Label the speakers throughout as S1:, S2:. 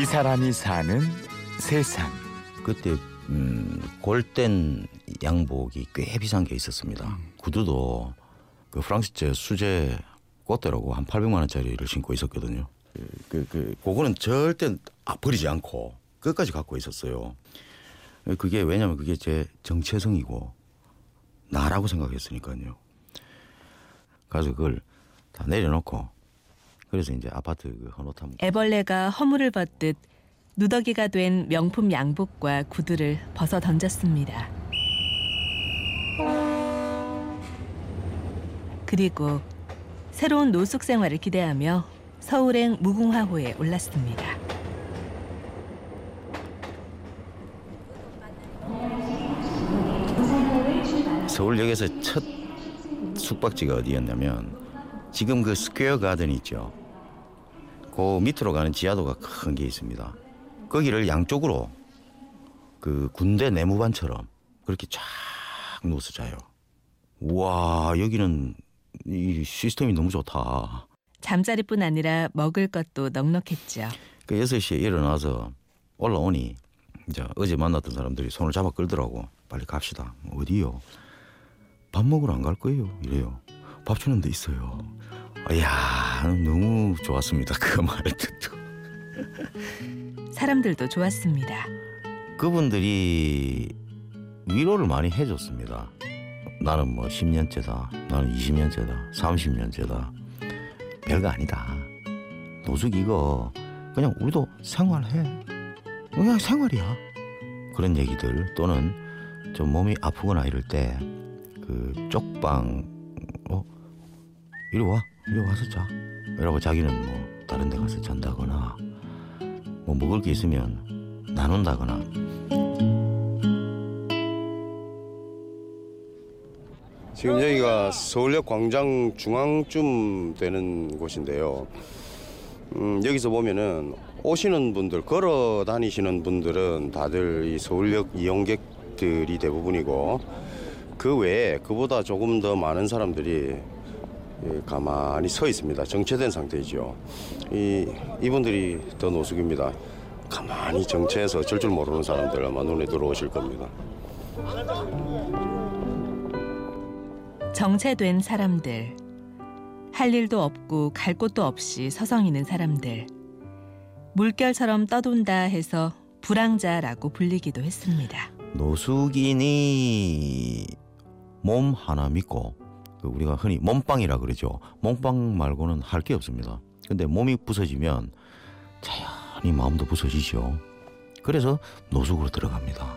S1: 이 사람이 사는 세상.
S2: 그때 음, 골덴 양복이 꽤 비싼 게 있었습니다. 구두도 그 프랑스제 수제 꽃대라고 한 800만 원짜리를 신고 있었거든요. 그, 그, 그 그거는 절대 아, 버리지 않고 끝까지 갖고 있었어요. 그게 왜냐면 그게 제 정체성이고 나라고 생각했으니까요. 가서 그걸 다 내려놓고 그래서 이제 아파트 그 헌옷함
S3: 애벌레가 허물을 벗듯 누더기가 된 명품 양복과 구두를 벗어 던졌습니다. 그리고 새로운 노숙 생활을 기대하며 서울행 무궁화호에 올랐습니다.
S2: 서울역에서 첫 숙박지가 어디였냐면 지금 그 스퀘어 가든 있죠. 그 밑으로 가는 지하도가 큰 게 있습니다. 거기를 양쪽으로 그 군대 내무반처럼 그렇게 쫙 누워서 자요. 우와 여기는 이 시스템이 너무 좋다.
S3: 잠자리뿐 아니라 먹을 것도 넉넉했죠.
S2: 그 6시에 일어나서 올라오니 이제 어제 만났던 사람들이 손을 잡아 끌더라고. 빨리 갑시다. 어디요? 밥 먹으러 안 갈 거예요. 이래요. 밥 주는 데 있어요. 이야 너무 좋았습니다. 그말 듣고.
S3: 사람들도 좋았습니다.
S2: 그분들이 위로를 많이 해줬습니다. 나는 뭐 10년째다. 나는 20년째다. 30년째다. 별거 아니다. 노숙 이거 그냥 우리도 생활해. 그냥 생활이야. 그런 얘기들 또는 좀 몸이 아프거나 이럴 때 그 쪽방 어 이리 와 이리 와서 자 이러고 자기는 뭐 다른 데 가서 잔다거나 뭐 먹을 게 있으면 나눈다거나
S4: 지금 여기가 서울역 광장 중앙쯤 되는 곳인데요. 음, 여기서 보면은 오시는 분들, 걸어 다니시는 분들은 다들 이 서울역 이용객들이 대부분이고 그 외에 그보다 조금 더 많은 사람들이 예, 가만히 서 있습니다. 정체된 상태이죠. 이, 이분들이 더 노숙입니다. 가만히 정체해서 절줄 모르는 사람들 아마 눈에 들어오실 겁니다.
S3: 정체된 사람들. 할 일도 없고 갈 곳도 없이 서성이는 사람들. 물결처럼 떠돈다 해서 불황자라고 불리기도 했습니다.
S2: 노숙인이 몸 하나 믿고 그 우리가 흔히 몸빵이라 그러죠. 몸빵 말고는 할 게 없습니다. 근데 몸이 부서지면 자연히 마음도 부서지죠. 그래서 노숙으로 들어갑니다.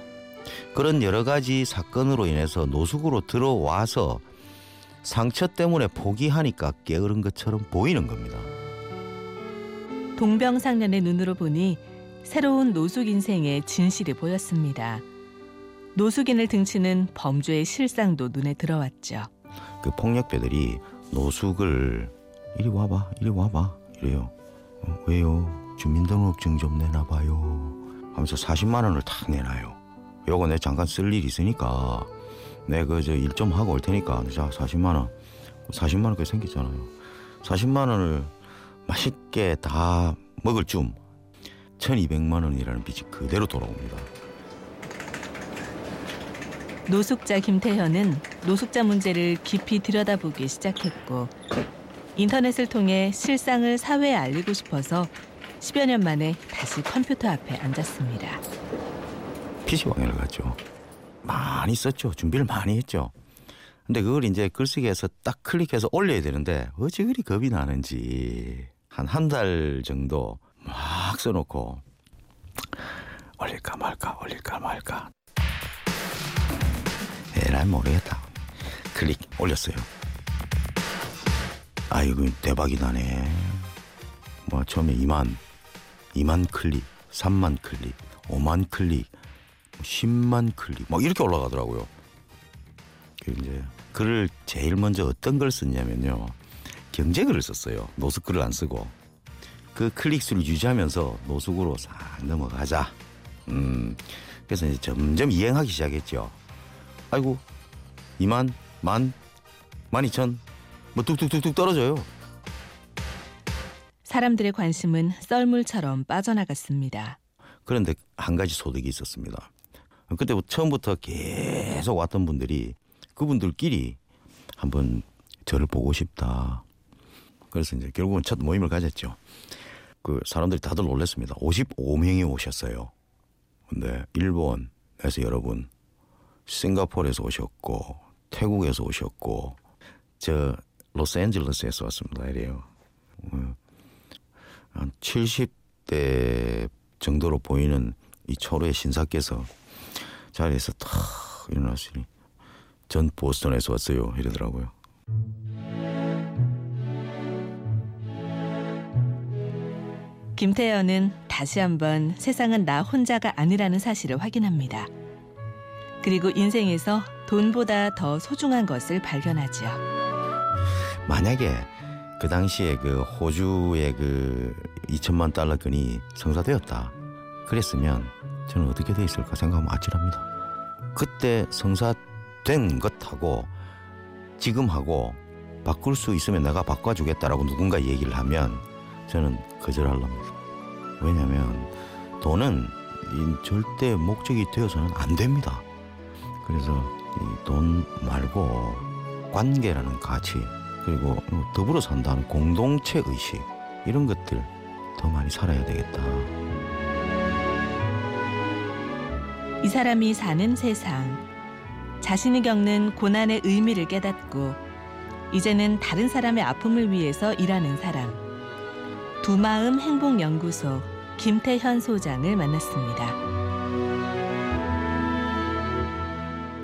S2: 그런 여러 가지 사건으로 인해서 노숙으로 들어와서 상처 때문에 포기하니까 게으른 것처럼 보이는 겁니다.
S3: 동병상련의 눈으로 보니 새로운 노숙 인생의 진실이 보였습니다. 노숙인을 등치는 범죄의 실상도 눈에 들어왔죠.
S2: 그 폭력배들이 노숙을 이리 와봐, 이리 와봐 이래요. 어, 왜요? 주민등록증 좀 내놔봐요. 하면서 40만 원을 탁 내놔요. 요거 내 잠깐 쓸 일 있으니까 내그저일 좀 하고 올 테니까 자 40만 원, 40만 원까지 생겼잖아요. 40만 원을 맛있게 다 먹을 쯤 1,200만 원이라는 빚이 그대로 돌아옵니다.
S3: 노숙자 김태현은 노숙자 문제를 깊이 들여다보기 시작했고 인터넷을 통해 실상을 사회에 알리고 싶어서 10여 년 만에 다시 컴퓨터 앞에 앉았습니다.
S2: PC방에를 갔죠. 많이 썼죠. 준비를 많이 했죠. 근데 그걸 이제 글쓰기에서 딱 클릭해서 올려야 되는데 어찌 그리 겁이 나는지 한 한 달 정도 막 써놓고 올릴까 말까 올릴까 말까 에란 모르겠다. 클릭 올렸어요. 아이고 대박이 나네. 뭐 처음에 2만 2만 클릭, 3만 클릭, 5만 클릭, 10만 클릭 막 이렇게 올라가더라고요. 그 이제 글을 제일 먼저 어떤 걸 썼냐면요. 경제글을 썼어요. 노숙글을 안 쓰고. 그 클릭 수를 유지하면서 노숙으로 싹 넘어가자. 음. 그래서 이제 점점 이행하기 시작했죠. 아이고 2만, 만, 만 이천 뭐 뚝뚝뚝뚝 떨어져요.
S3: 사람들의 관심은 썰물처럼 빠져나갔습니다.
S2: 그런데 한 가지 소득이 있었습니다. 그때부터 처음부터 계속 왔던 분들이 그분들끼리 한번 저를 보고 싶다. 그래서 이제 결국은 첫 모임을 가졌죠. 그 사람들이 다들 놀랐습니다. 55명이 오셨어요. 근데 일본에서 여러분, 싱가포르에서 오셨고, 태국에서 오셨고, 저 로스앤젤레스에서 왔습니다. 이래요. 어, 한 70대 정도로 보이는 이 초로의 신사께서 자리에서 탁 일어나시니 전 보스턴에서 왔어요 이러더라고요.
S3: 김태현은 다시 한번 세상은 나 혼자가 아니라는 사실을 확인합니다. 그리고 인생에서 돈보다 더 소중한 것을 발견하죠.
S2: 만약에 그 당시에 그 호주의 그 2천만 달러권이 성사되었다. 그랬으면 저는 어떻게 돼 있을까 생각하면 아찔합니다. 그때 성사된 것하고 지금하고 바꿀 수 있으면 내가 바꿔주겠다라고 누군가 얘기를 하면 저는 거절할랍니다. 왜냐하면 돈은 이 절대 목적이 되어서는 안 됩니다. 그래서 이 돈 말고 관계라는 가치 그리고 더불어 산다는 공동체 의식 이런 것들 더 많이 살아야 되겠다.
S3: 이 사람이 사는 세상. 자신이 겪는 고난의 의미를 깨닫고 이제는 다른 사람의 아픔을 위해서 일하는 사람. 두마음 행복연구소 김태현 소장을 만났습니다.